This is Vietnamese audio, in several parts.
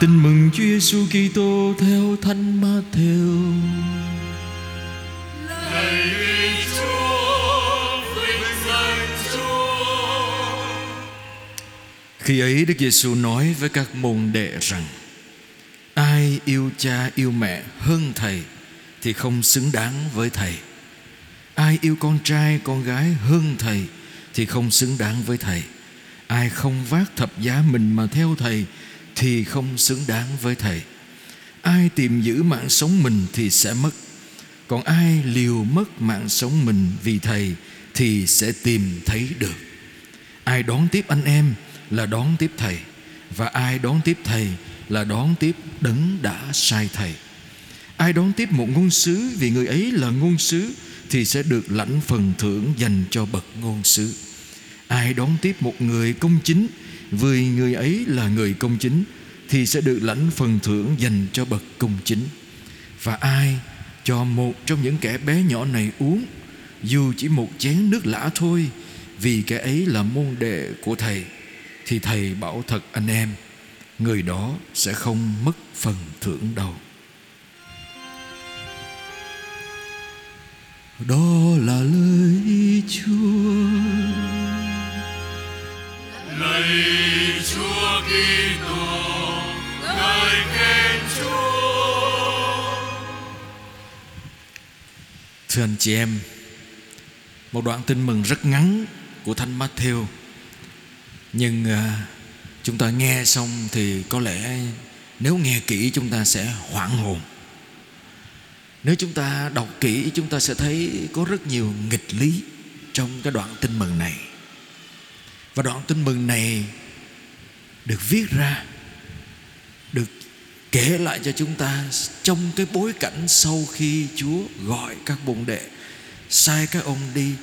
Tin mừng Chúa Giêsu Kitô theo Thánh Matthew. Lạy Chúa, vinh danh Chúa. Khi ấy Đức Giêsu nói với các môn đệ rằng: Ai yêu cha yêu mẹ hơn thầy thì không xứng đáng với thầy. Ai yêu con trai con gái hơn thầy thì không xứng đáng với thầy. Ai không vác thập giá mình mà theo thầy thì không xứng đáng với thầy. Ai tìm giữ mạng sống mình thì sẽ mất. Còn ai liều mất mạng sống mình vì thầy thì sẽ tìm thấy được. Ai đón tiếp anh em là đón tiếp thầy, và ai đón tiếp thầy là đón tiếp đấng đã sai thầy. Ai đón tiếp một ngôn sứ vì người ấy là ngôn sứ thì sẽ được lãnh phần thưởng dành cho bậc ngôn sứ. Ai đón tiếp một người công chính vì người ấy là người công chính thì sẽ được lãnh phần thưởng dành cho bậc công chính. Và ai cho một trong những kẻ bé nhỏ này uống, dù chỉ một chén nước lã thôi, vì kẻ ấy là môn đệ của thầy, thì thầy bảo thật anh em, người đó sẽ không mất phần thưởng đâu. Đó là lời Chúa. lời Chúa kia Thưa anh chị em, một đoạn tin mừng rất ngắn của Thánh Matthew. Nhưng à, chúng ta nghe xong thì có lẽ nếu nghe kỹ chúng ta sẽ hoảng hồn. Nếu chúng ta đọc kỹ chúng ta sẽ thấy có rất nhiều nghịch lý trong cái đoạn tin mừng này. Và đoạn tin mừng này được viết ra kể lại cho chúng ta, trong cái bối cảnh sau khi Chúa gọi các môn đệ, sai các ông đi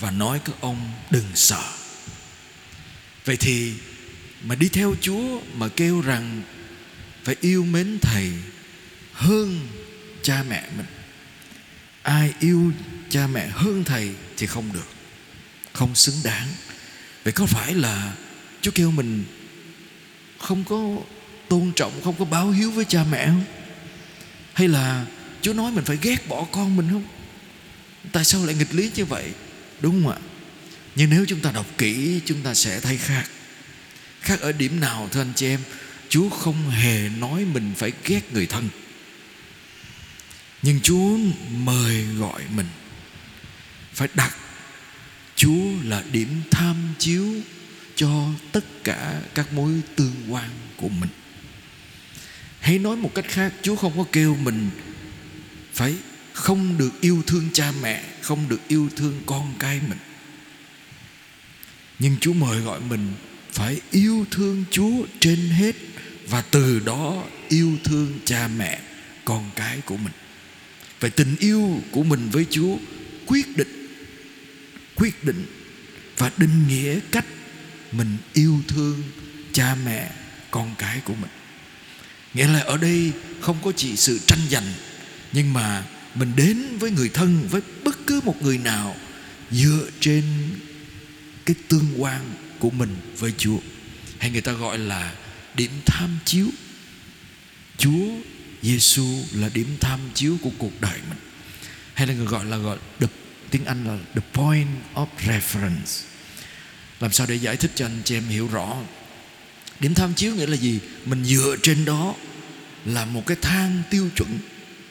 và nói các ông đừng sợ. Vậy thì mà đi theo Chúa mà kêu rằng phải yêu mến thầy hơn cha mẹ mình. Ai yêu cha mẹ hơn thầy thì không được. Không xứng đáng. Vậy có phải là Chúa kêu mình không có tôn trọng, không có báo hiếu với cha mẹ không? Hay là Chúa nói mình phải ghét bỏ con mình không? Tại sao lại nghịch lý như vậy? Đúng không ạ? Nhưng nếu chúng ta đọc kỹ chúng ta sẽ thấy khác. Khác ở điểm nào thưa anh chị em? Chúa không hề nói mình phải ghét người thân. Nhưng Chúa mời gọi mình phải đặt Chúa là điểm tham chiếu cho tất cả các mối tương quan của mình. Hãy nói một cách khác, Chúa không có kêu mình phải không được yêu thương cha mẹ, không được yêu thương con cái mình. Nhưng Chúa mời gọi mình phải yêu thương Chúa trên hết và từ đó yêu thương cha mẹ, con cái của mình. Vậy tình yêu của mình với Chúa quyết định quyết định và định nghĩa cách mình yêu thương cha mẹ con cái của mình nghĩa là ở đây không có chỉ sự tranh giành, nhưng mà mình đến với người thân, với bất cứ một người nào dựa trên cái tương quan của mình với Chúa. Hay người ta gọi là điểm tham chiếu. Chúa Giêsu là điểm tham chiếu của cuộc đời mình. Hay là người gọi là gọi, the, tiếng Anh là the point of reference. Làm sao để giải thích cho anh chị em hiểu rõ? Điểm tham chiếu nghĩa là gì? Mình dựa trên đó là một cái thang tiêu chuẩn.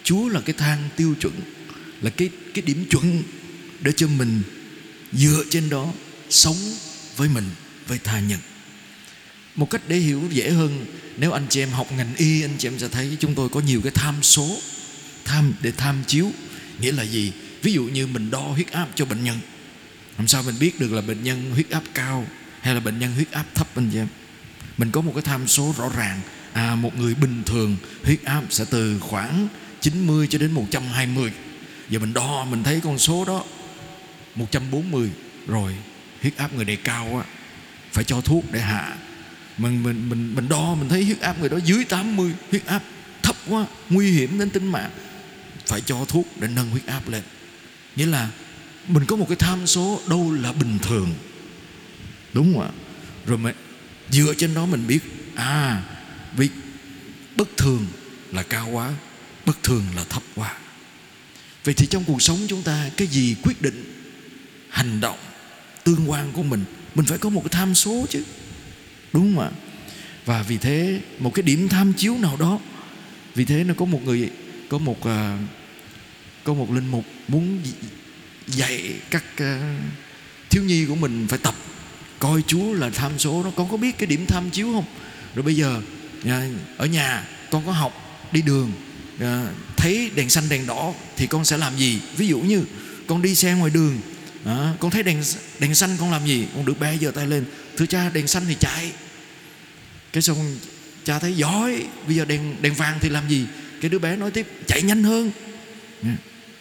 Chúa là cái thang tiêu chuẩn, là cái cái điểm chuẩn để cho mình dựa trên đó sống với mình, với tha nhân. Một cách để hiểu dễ hơn, nếu anh chị em học ngành y, anh chị em sẽ thấy chúng tôi có nhiều cái tham số, tham, để tham chiếu. Nghĩa là gì? Ví dụ như mình đo huyết áp cho bệnh nhân. Làm sao mình biết được là bệnh nhân huyết áp cao hay là bệnh nhân huyết áp thấp, anh chị em? Mình có một cái tham số rõ ràng à một người bình thường, huyết áp sẽ từ khoảng 90 cho đến 120 giờ mình đo, mình thấy con số đó 140 rồi, huyết áp người này cao á phải cho thuốc để hạ. Mình mình mình mình đo, mình thấy huyết áp người đó dưới 80 huyết áp thấp quá, nguy hiểm đến tính mạng. Phải cho thuốc để nâng huyết áp lên. Nghĩa là mình có một cái tham số đâu là bình thường. Đúng không ạ? Rồi mà dựa trên đó mình biết à vì bất thường là cao quá bất thường là thấp quá. Vậy thì trong cuộc sống chúng ta cái gì quyết định hành động tương quan của mình mình phải có một cái tham số chứ. Đúng không ạ? Và vì thế một cái điểm tham chiếu nào đó vì thế nó có một người có một uh, có một linh mục muốn dạy các uh, thiếu nhi của mình phải tập coi Chúa là tham số nó con có biết cái điểm tham chiếu không? Rồi bây giờ ở nhà con có học đi đường thấy đèn xanh đèn đỏ thì con sẽ làm gì ví dụ như con đi xe ngoài đường à, con thấy đèn đèn xanh con làm gì con được bé giơ tay lên thưa cha đèn xanh thì chạy cái xong cha thấy giỏi bây giờ đèn đèn vàng thì làm gì cái đứa bé nói tiếp chạy nhanh hơn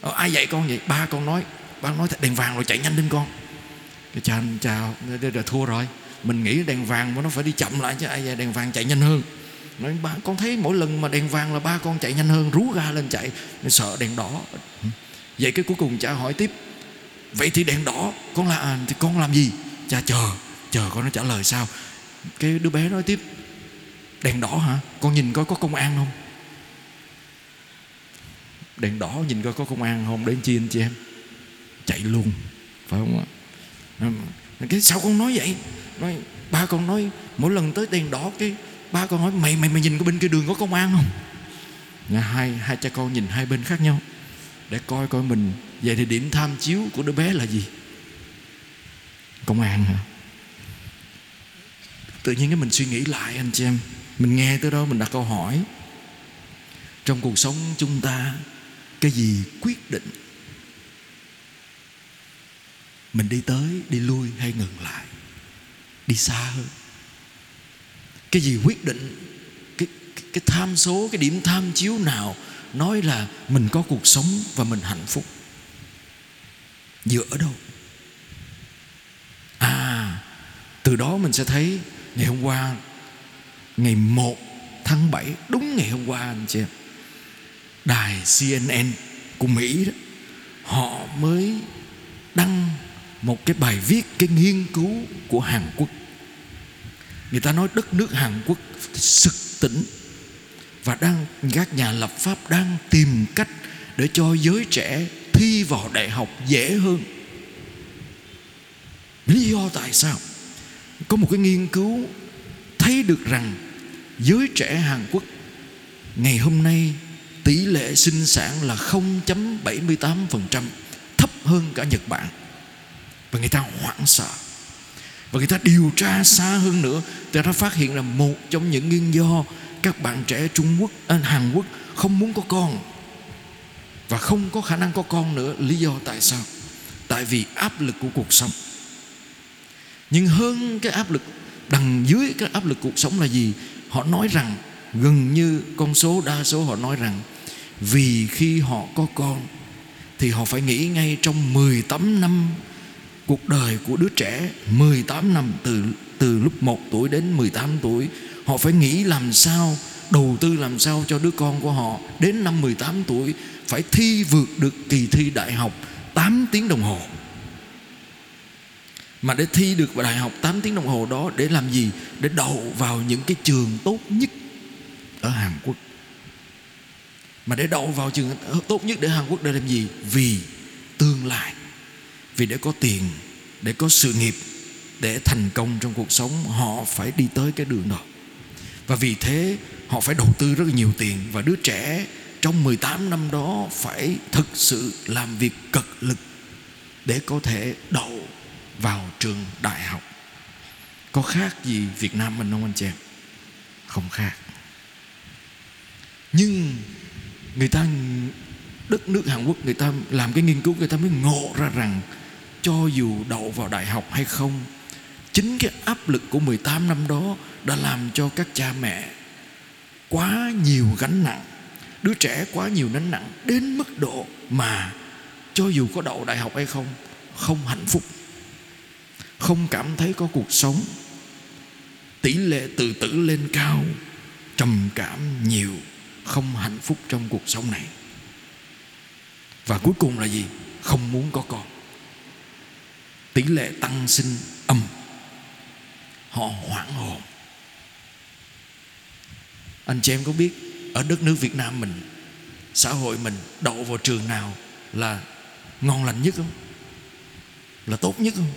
ờ, ai dạy con vậy ba con nói ba nói đèn vàng rồi chạy nhanh lên con cái cha cha đã thua rồi mình nghĩ đèn vàng mà nó phải đi chậm lại chứ ai dạy đèn vàng chạy nhanh hơn nói, ba, con thấy mỗi lần mà đèn vàng là ba con chạy nhanh hơn, rú ga lên chạy. Sợ đèn đỏ. Vậy cái cuối cùng cha hỏi tiếp, vậy thì đèn đỏ con là à, thì con làm gì? Cha, chờ chờ con nó trả lời sao. Cái đứa bé nói tiếp, đèn đỏ hả? Con nhìn coi có công an không? Đèn đỏ nhìn coi có công an không? Đến chi anh chị em? Chạy luôn. Phải không ạ? Cái sao con nói vậy? Nói, ba con nói, mỗi lần tới đèn đỏ cái ba con hỏi mày mày mày nhìn có bên kia đường có công an không? Nhà hai hai cha con nhìn hai bên khác nhau để coi coi mình vậy thì điểm tham chiếu của đứa bé là gì. Công an hả? Tự nhiên cái mình suy nghĩ lại anh chị em mình nghe tới đó mình đặt câu hỏi. Trong cuộc sống chúng ta cái gì quyết định? Mình đi tới đi lui hay ngừng lại? Đi xa hơn cái gì quyết định cái, cái, cái tham số cái điểm tham chiếu nào nói là mình có cuộc sống và mình hạnh phúc? Dựa ở đâu? À từ đó mình sẽ thấy ngày hôm qua ngày 1 tháng 7 đúng ngày hôm qua anh chị em đài CNN của Mỹ đó họ mới đăng một cái bài viết cái nghiên cứu của Hàn Quốc người ta nói đất nước Hàn Quốc sực tỉnh và đang, các nhà lập pháp đang tìm cách để cho giới trẻ thi vào đại học dễ hơn. Lý do tại sao? Có một cái nghiên cứu thấy được rằng giới trẻ Hàn Quốc ngày hôm nay tỷ lệ sinh sản là 0.78% thấp hơn cả Nhật Bản. Và người ta hoảng sợ và người ta điều tra xa hơn nữa. Người ta phát hiện là một trong những nguyên do các bạn trẻ Trung Quốc à, Hàn Quốc không muốn có con. Và không có khả năng có con nữa. Lý do tại sao? Tại vì áp lực của cuộc sống. Nhưng hơn cái áp lực đằng dưới cái áp lực cuộc sống là gì? Họ nói rằng gần như con số đa số họ nói rằng vì khi họ có con thì họ phải nghĩ ngay trong 18 năm cuộc đời của đứa trẻ 18 năm từ từ lúc 1 tuổi đến 18 tuổi, họ phải nghĩ làm sao, đầu tư làm sao cho đứa con của họ. Đến năm 18 tuổi, phải thi vượt được kỳ thi đại học 8 tiếng đồng hồ. Mà để thi được vào đại học 8 tiếng đồng hồ đó, để làm gì? Để đậu vào những cái trường tốt nhất ở Hàn Quốc. Mà để đậu vào trường tốt nhất để Hàn Quốc để làm gì? Vì tương lai vì để có tiền, để có sự nghiệp, để thành công trong cuộc sống, họ phải đi tới cái đường đó. Và vì thế, họ phải đầu tư rất nhiều tiền và đứa trẻ trong 18 năm đó phải thực sự làm việc cật lực để có thể đậu vào trường đại học. Có khác gì Việt Nam mình không anh chị em? Không khác. Nhưng người ta, đất nước Hàn Quốc người ta làm cái nghiên cứu, người ta mới ngộ ra rằng cho dù đậu vào đại học hay không, chính cái áp lực của 18 năm đó đã làm cho các cha mẹ quá nhiều gánh nặng, đứa trẻ quá nhiều gánh nặng đến mức độ mà cho dù có đậu đại học hay không không hạnh phúc, không cảm thấy có cuộc sống. Tỷ lệ tự tử lên cao, trầm cảm nhiều, không hạnh phúc trong cuộc sống này. Và cuối cùng là gì? Không muốn có con tỷ lệ tăng sinh âm. Họ hoảng hồn. Anh chị em có biết, ở đất nước Việt Nam mình, xã hội mình đậu vào trường nào là ngon lành nhất không? Là tốt nhất không?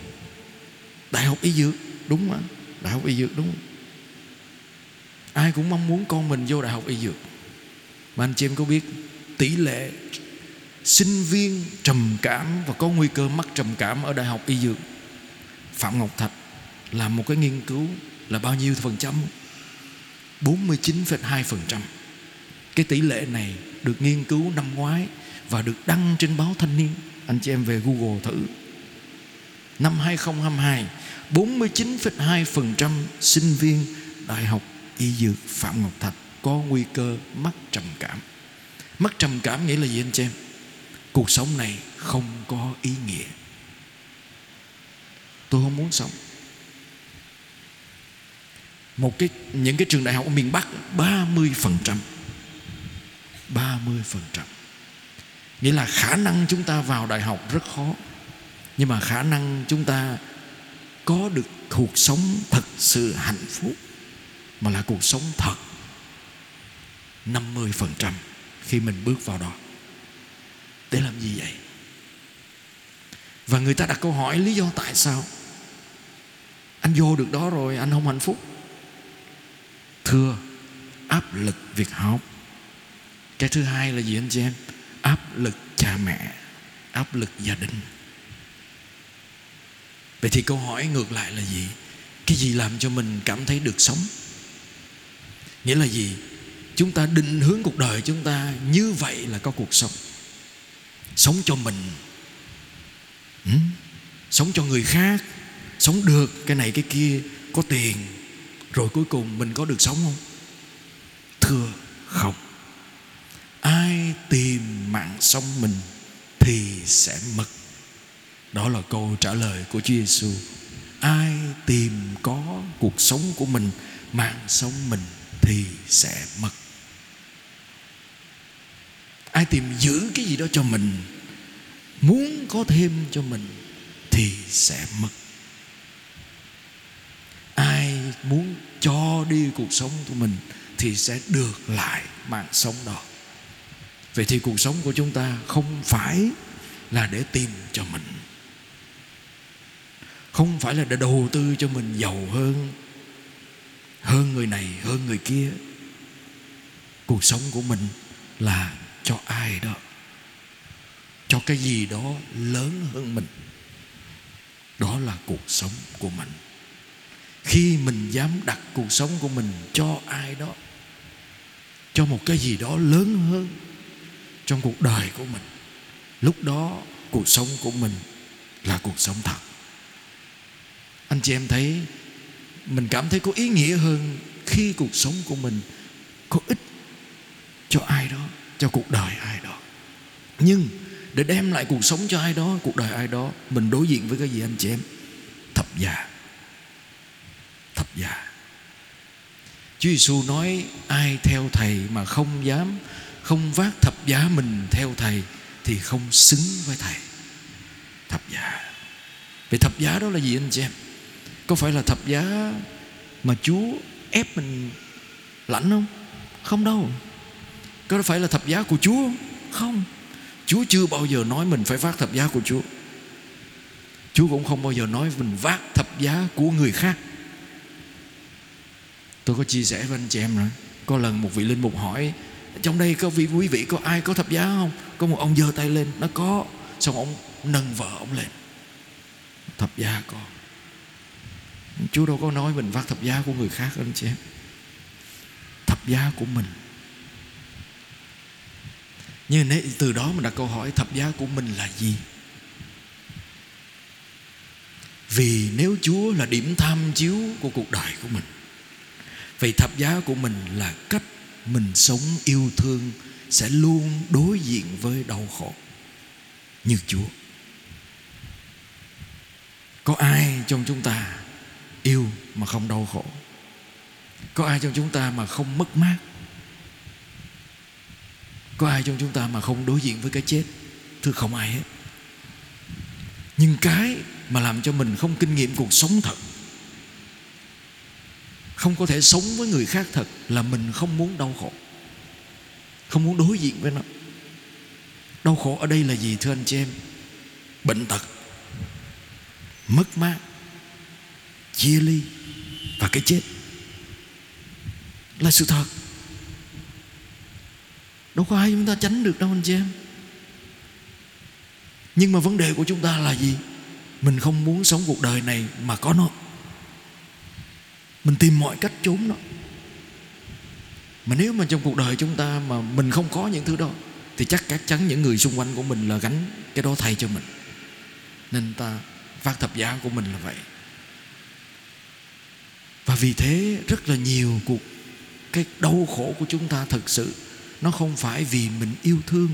Đại học y dược, đúng không đại học y dược, đúng ai cũng mong muốn con mình vô đại học y dược. Mà anh chị em có biết, tỷ lệ sinh viên trầm cảm và có nguy cơ mắc trầm cảm ở đại học y dược. Phạm Ngọc Thạch làm một cái nghiên cứu là bao nhiêu phần trăm? 49,2 phần trăm. Cái tỷ lệ này được nghiên cứu năm ngoái và được đăng trên báo Thanh niên. Anh chị em về Google thử. Năm 2022 49,2% sinh viên đại học y dược Phạm Ngọc Thạch có nguy cơ mắc trầm cảm. Mắc trầm cảm nghĩa là gì anh chị em? Cuộc sống này không có ý nghĩa. Tôi không muốn sống. Một cái, những cái trường đại học ở miền Bắc 30 phần trăm. 30 phần trăm. Nghĩa là khả năng chúng ta vào đại học rất khó. Nhưng mà khả năng chúng ta có được cuộc sống thật sự hạnh phúc mà là cuộc sống thật. 50% khi mình bước vào đó để làm gì vậy? Và người ta đặt câu hỏi, lý do tại sao? Anh vô được đó rồi, anh không hạnh phúc. Thưa, áp lực việc học cái thứ hai là gì anh chị em? Áp lực cha mẹ, áp lực gia đình. Vậy thì câu hỏi ngược lại là gì? Cái gì làm cho mình cảm thấy được sống? Nghĩa là gì? Chúng ta định hướng cuộc đời chúng ta như vậy là có cuộc sống sống cho mình. Ừ? sống cho người khác. Sống được cái này cái kia, có tiền. Rồi cuối cùng mình có được sống không? Thưa không ai tìm mạng sống mình thì sẽ mất. Đó là câu trả lời của Chúa Giêsu. Ai tìm có cuộc sống của mình, mạng sống mình thì sẽ mất ai tìm giữ cái gì đó cho mình, muốn có thêm cho mình thì sẽ mất. Ai muốn cho đi cuộc sống của mình thì sẽ được lại mạng sống đó. Vậy thì cuộc sống của chúng ta không phải là để tìm cho mình. Không phải là để đầu tư cho mình giàu hơn hơn người này, hơn người kia. Cuộc sống của mình là cho ai đó, cho cái gì đó lớn hơn mình. Đó là cuộc sống của mình. Khi mình dám đặt cuộc sống của mình cho ai đó, cho một cái gì đó lớn hơn trong cuộc đời của mình, lúc đó cuộc sống của mình là cuộc sống thật. Anh chị em thấy, mình cảm thấy có ý nghĩa hơn khi cuộc sống của mình có ích cho ai đó cho cuộc đời ai đó. Nhưng để đem lại cuộc sống cho ai đó, cuộc đời ai đó, mình đối diện với cái gì anh chị em? Thập giá thập giá Chúa Giêsu nói, ai theo thầy mà không dám, không vác thập giá mình theo thầy thì không xứng với thầy. Thập giá vậy thập giá đó là gì anh chị em? Có phải là thập giá mà Chúa ép mình lãnh không? Không đâu có phải là thập giá của Chúa không. Chúa chưa bao giờ nói mình phải vác thập giá của Chúa. Chúa cũng không bao giờ nói mình vác thập giá của người khác. Tôi có chia sẻ với anh chị em rồi. Có lần một vị linh mục hỏi Trong đây có vị quý vị có ai có thập giá không? Có một ông giơ tay lên Nó có. Xong ông nâng vợ ông lên. Thập giá có. Chúa đâu có nói mình vác thập giá của người khác anh chị em. Thập giá của mình như thế từ đó mình đặt câu hỏi, Thập giá của mình là gì? Vì nếu Chúa là điểm tham chiếu của cuộc đời của mình, Vậy thập giá của mình là cách mình sống yêu thương Sẽ luôn đối diện với đau khổ Như Chúa. Có ai trong chúng ta yêu mà không đau khổ? Có ai trong chúng ta mà không mất mát? Có ai trong chúng ta mà không đối diện với cái chết? Thưa không ai hết. Nhưng cái mà làm cho mình không kinh nghiệm cuộc sống thật, không có thể sống với người khác thật, là mình không muốn đau khổ. Không muốn đối diện với nó. Đau khổ ở đây là gì, thưa anh chị em? Bệnh tật, mất mát, chia ly và cái chết. Là sự thật đâu có ai chúng ta tránh được đâu anh chị em. Nhưng mà vấn đề của chúng ta là gì? Mình không muốn sống cuộc đời này mà có nó. Mình tìm mọi cách trốn nó. Mà nếu mà trong cuộc đời chúng ta mà mình không có những thứ đó, thì chắc chắc chắn những người xung quanh của mình là gánh cái đó thay cho mình. Nên ta phát thập giá của mình là vậy. Và vì thế, rất là nhiều cuộc, cái đau khổ của chúng ta thực sự nó không phải vì mình yêu thương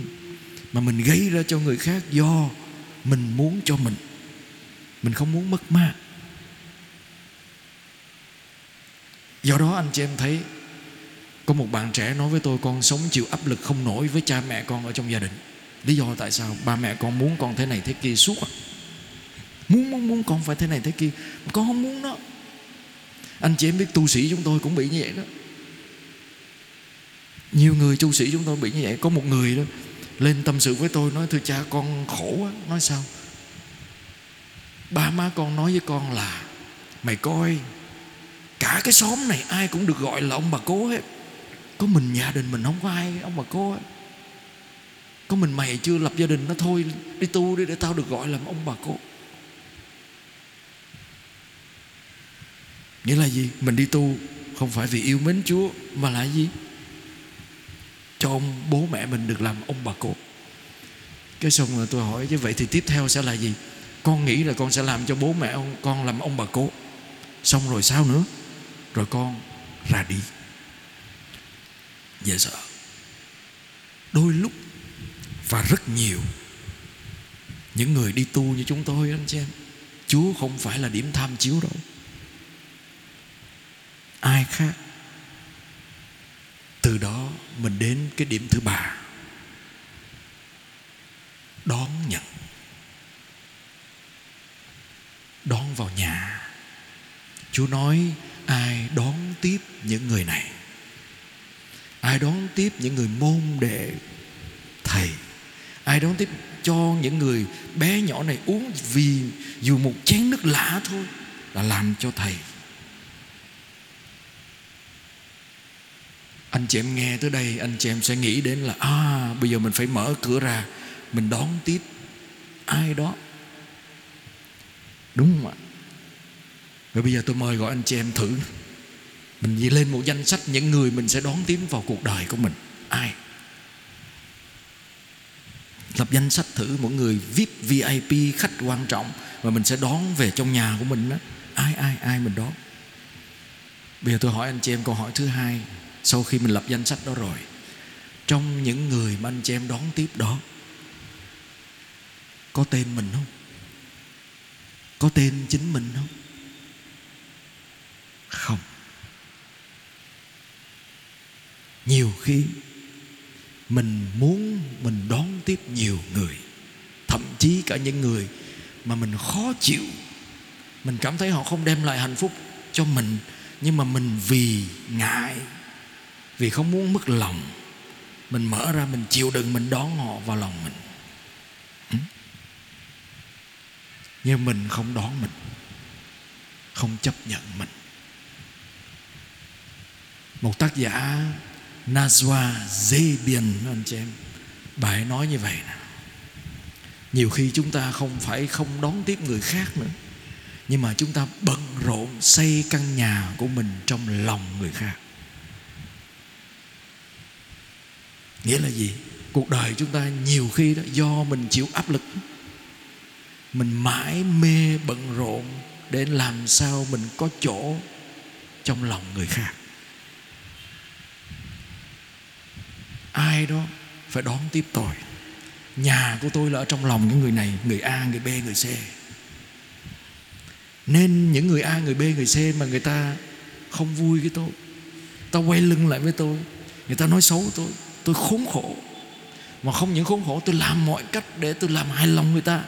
mà mình gây ra cho người khác do mình muốn cho mình. Mình không muốn mất mát. Do đó anh chị em thấy, có một bạn trẻ nói với tôi, con sống chịu áp lực không nổi với cha mẹ con ở trong gia đình. Lý do tại sao? Ba mẹ con muốn con thế này thế kia suốt à? Muốn muốn muốn con phải thế này thế kia. Con không muốn đó. Anh chị em biết tu sĩ chúng tôi cũng bị như vậy đó nhiều người tu sĩ chúng tôi bị như vậy, có một người đó lên tâm sự với tôi, nói, thưa cha, con khổ quá. Nói sao? Ba má con nói với con là, mày coi, cả cái xóm này ai cũng được gọi là ông bà cố hết. Có mình gia đình mình không có ai, ông bà cố hết. Có mình mày chưa lập gia đình nó thôi, đi tu đi để tao được gọi là ông bà cố. Nghĩa là gì? Mình đi tu không phải vì yêu mến chúa, mà là gì? Cho ông bố mẹ mình được làm ông bà cụ. Cái xong rồi tôi hỏi, chứ vậy thì tiếp theo sẽ là gì? Con nghĩ là con sẽ làm cho bố mẹ ông, con làm ông bà cố xong rồi sao nữa? Rồi con ra đi. Dễ sợ. Đôi lúc, và rất nhiều, những người đi tu như chúng tôi, anh chị em, chúa không phải là điểm tham chiếu đâu. Ai khác từ đó mình đến cái điểm thứ ba. Đón nhận. Đón vào nhà. Chúa nói, ai đón tiếp những người này? Ai đón tiếp những người môn đệ thầy? Ai đón tiếp cho những người bé nhỏ này uống vì, dù một chén nước lạ thôi là làm cho thầy anh chị em nghe tới đây, anh chị em sẽ nghĩ đến là à bây giờ mình phải mở cửa ra, mình đón tiếp ai đó. Đúng không ạ? Rồi bây giờ tôi mời gọi anh chị em thử. Mình đi lên một danh sách những người mình sẽ đón tiếp vào cuộc đời của mình. Ai? Lập danh sách thử mỗi người vip vip khách quan trọng và mình sẽ đón về trong nhà của mình đó. Ai ai ai mình đón? Bây giờ tôi hỏi anh chị em câu hỏi thứ hai sau khi mình lập danh sách đó rồi, trong những người mà anh chị em đón tiếp đó, có tên mình không? Có tên chính mình không? Không. Nhiều khi mình muốn mình đón tiếp nhiều người, thậm chí cả những người mà mình khó chịu, mình cảm thấy họ không đem lại hạnh phúc cho mình, nhưng mà mình vì ngại vì không muốn mất lòng, mình mở ra, mình chịu đựng, mình đón họ vào lòng mình. Ừ. Nhưng mình không đón mình, không chấp nhận mình. Một tác giả Nazwa Zebian, anh chị em, bà ấy nói như vậy nè. Nhiều khi chúng ta không phải không đón tiếp người khác nữa, nhưng mà chúng ta bận rộn xây căn nhà của mình trong lòng người khác. Nghĩa là gì? Cuộc đời chúng ta nhiều khi đó, do mình chịu áp lực. Mình mãi mê bận rộn để làm sao mình có chỗ trong lòng người khác. Ai đó phải đón tiếp tôi. Nhà của tôi là ở trong lòng những người này, người a, người b, người c. Nên những người a, người b, người c mà người ta không vui với tôi ta quay lưng lại với tôi, người ta nói xấu tôi tôi khốn khổ. Mà không những khốn khổ, tôi làm mọi cách để tôi làm hài lòng người ta.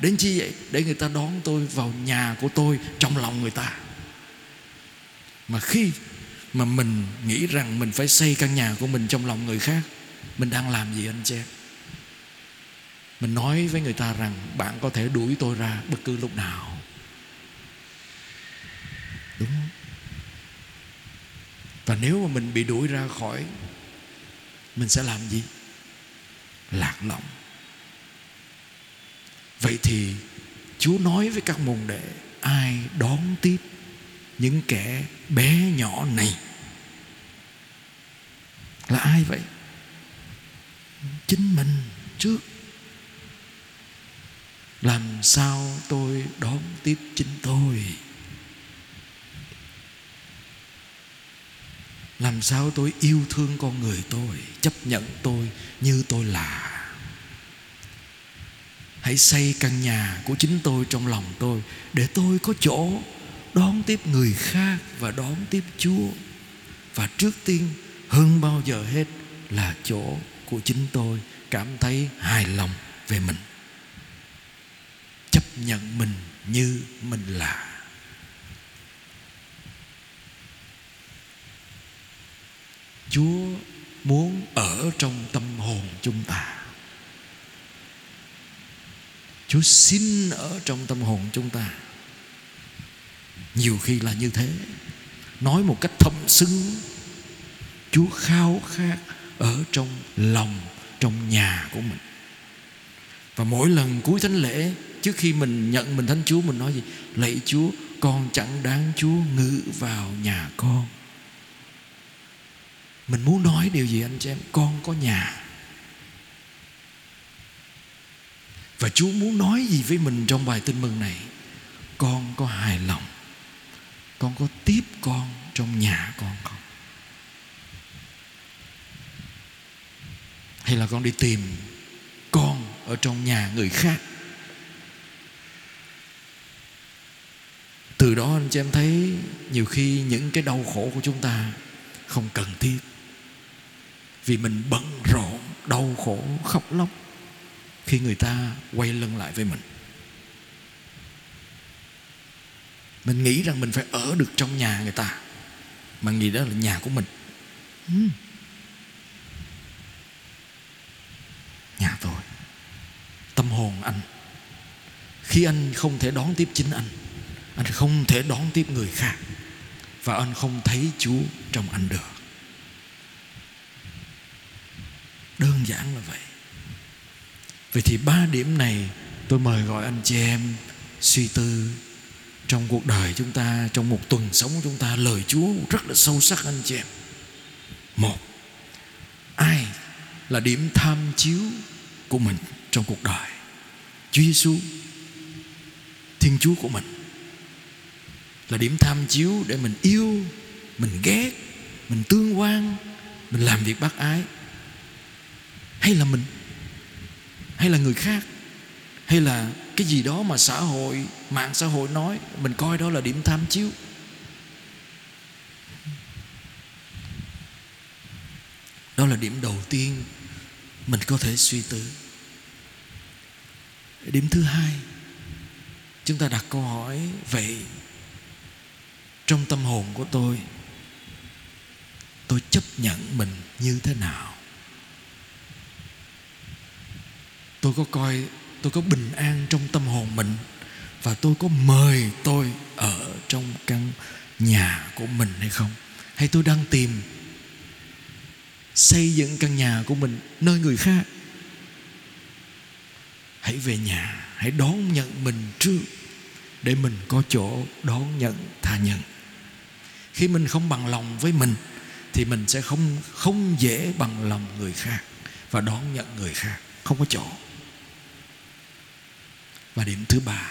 Đến chi vậy? Để người ta đón tôi vào nhà của tôi trong lòng người ta. Mà khi mà mình nghĩ rằng mình phải xây căn nhà của mình trong lòng người khác, mình đang làm gì anh chị? Em mình nói với người ta rằng, bạn có thể đuổi tôi ra bất cứ lúc nào. Đúng. Không và nếu mà mình bị đuổi ra khỏi mình sẽ làm gì? Lạc lõng. Vậy thì chúa nói với các môn đệ, ai đón tiếp những kẻ bé nhỏ này? Là ai vậy? Chính mình trước. Làm sao tôi đón tiếp chính tôi? Làm sao tôi yêu thương con người tôi, chấp nhận tôi như tôi là? Hãy xây căn nhà của chính tôi trong lòng tôi để tôi có chỗ đón tiếp người khác và đón tiếp chúa. Và trước tiên, hơn bao giờ hết là chỗ của chính tôi cảm thấy hài lòng về mình. Chấp nhận mình như mình là. Chúa muốn ở trong tâm hồn chúng ta. Chúa xin ở trong tâm hồn chúng ta. Nhiều khi là như thế. Nói một cách thâm xứng, chúa khao khát ở trong lòng, trong nhà của mình. Và mỗi lần cuối thánh lễ, trước khi mình nhận mình thánh chúa, mình nói gì? Lạy chúa, con chẳng đáng chúa ngự vào nhà con mình muốn nói điều gì anh chị em? Con có nhà. Và chúa muốn nói gì với mình trong bài tin mừng này? Con có hài lòng? Con có tiếp con trong nhà con không? Hay là con đi tìm con ở trong nhà người khác? Từ đó anh chị em thấy nhiều khi những cái đau khổ của chúng ta không cần thiết vì mình bận rộn đau khổ khóc lóc khi người ta quay lưng lại với mình. Mình nghĩ rằng mình phải ở được trong nhà người ta mà nghĩ đó là nhà của mình. Nhà tôi. Tâm hồn anh. Khi anh không thể đón tiếp chính anh anh không thể đón tiếp người khác và anh không thấy chúa trong anh được đơn giản là vậy. Vậy thì ba điểm này tôi mời gọi anh chị em suy tư trong cuộc đời chúng ta, trong một tuần sống của chúng ta. Lời chúa rất là sâu sắc anh chị em. Một, ai là điểm tham chiếu của mình trong cuộc đời? Chúa giêsu thiên chúa của mình là điểm tham chiếu để mình yêu, mình ghét, mình tương quan, mình làm việc bác ái hay là mình? Hay là người khác? Hay là cái gì đó mà xã hội, mạng xã hội nói, mình coi đó là điểm tham chiếu? Đó là điểm đầu tiên mình có thể suy tư. Điểm thứ hai, chúng ta đặt câu hỏi vậy trong tâm hồn của tôi tôi chấp nhận mình như thế nào? Tôi có coi, tôi có bình an trong tâm hồn mình và tôi có mời tôi ở trong căn nhà của mình hay không? Hay tôi đang tìm xây dựng căn nhà của mình nơi người khác? Hãy về nhà, hãy đón nhận mình trước để mình có chỗ đón nhận tha nhân. Khi mình không bằng lòng với mình thì mình sẽ không không dễ bằng lòng người khác và đón nhận người khác. Không có chỗ và điểm thứ ba,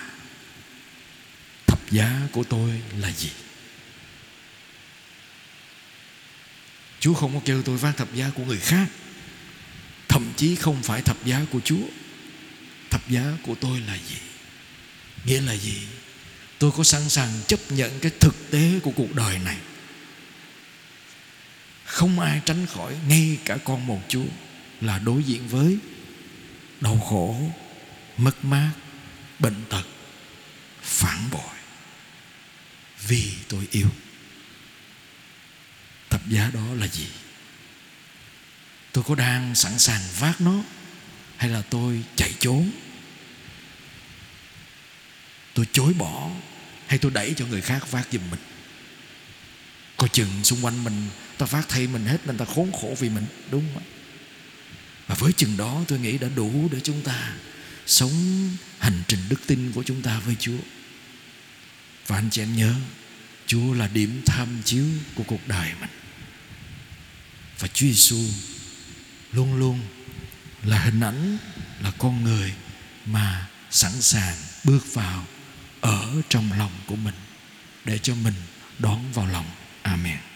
thập giá của tôi là gì? Chúa không có kêu tôi vác thập giá của người khác. Thậm chí không phải thập giá của Chúa. Thập giá của tôi là gì? Nghĩa là gì? Tôi có sẵn sàng chấp nhận cái thực tế của cuộc đời này. Không ai tránh khỏi, Ngay cả con một Chúa, Là đối diện với Đau khổ, Mất mát Bệnh tật. Phản bội. Vì tôi yêu. Thập giá đó là gì? Tôi có đang sẵn sàng vác nó hay là tôi chạy trốn? Tôi chối bỏ hay tôi đẩy cho người khác vác giùm mình? Coi chừng xung quanh mình, ta vác thay mình hết nên ta khốn khổ vì mình. Đúng không và với chừng đó, tôi nghĩ đã đủ để chúng ta sống hành trình đức tin của chúng ta với Chúa. Và anh chị em nhớ, Chúa là điểm tham chiếu của cuộc đời mình. Và Chúa Giêsu luôn luôn là hình ảnh, là con người mà sẵn sàng bước vào ở trong lòng của mình để cho mình đón vào lòng. Amen.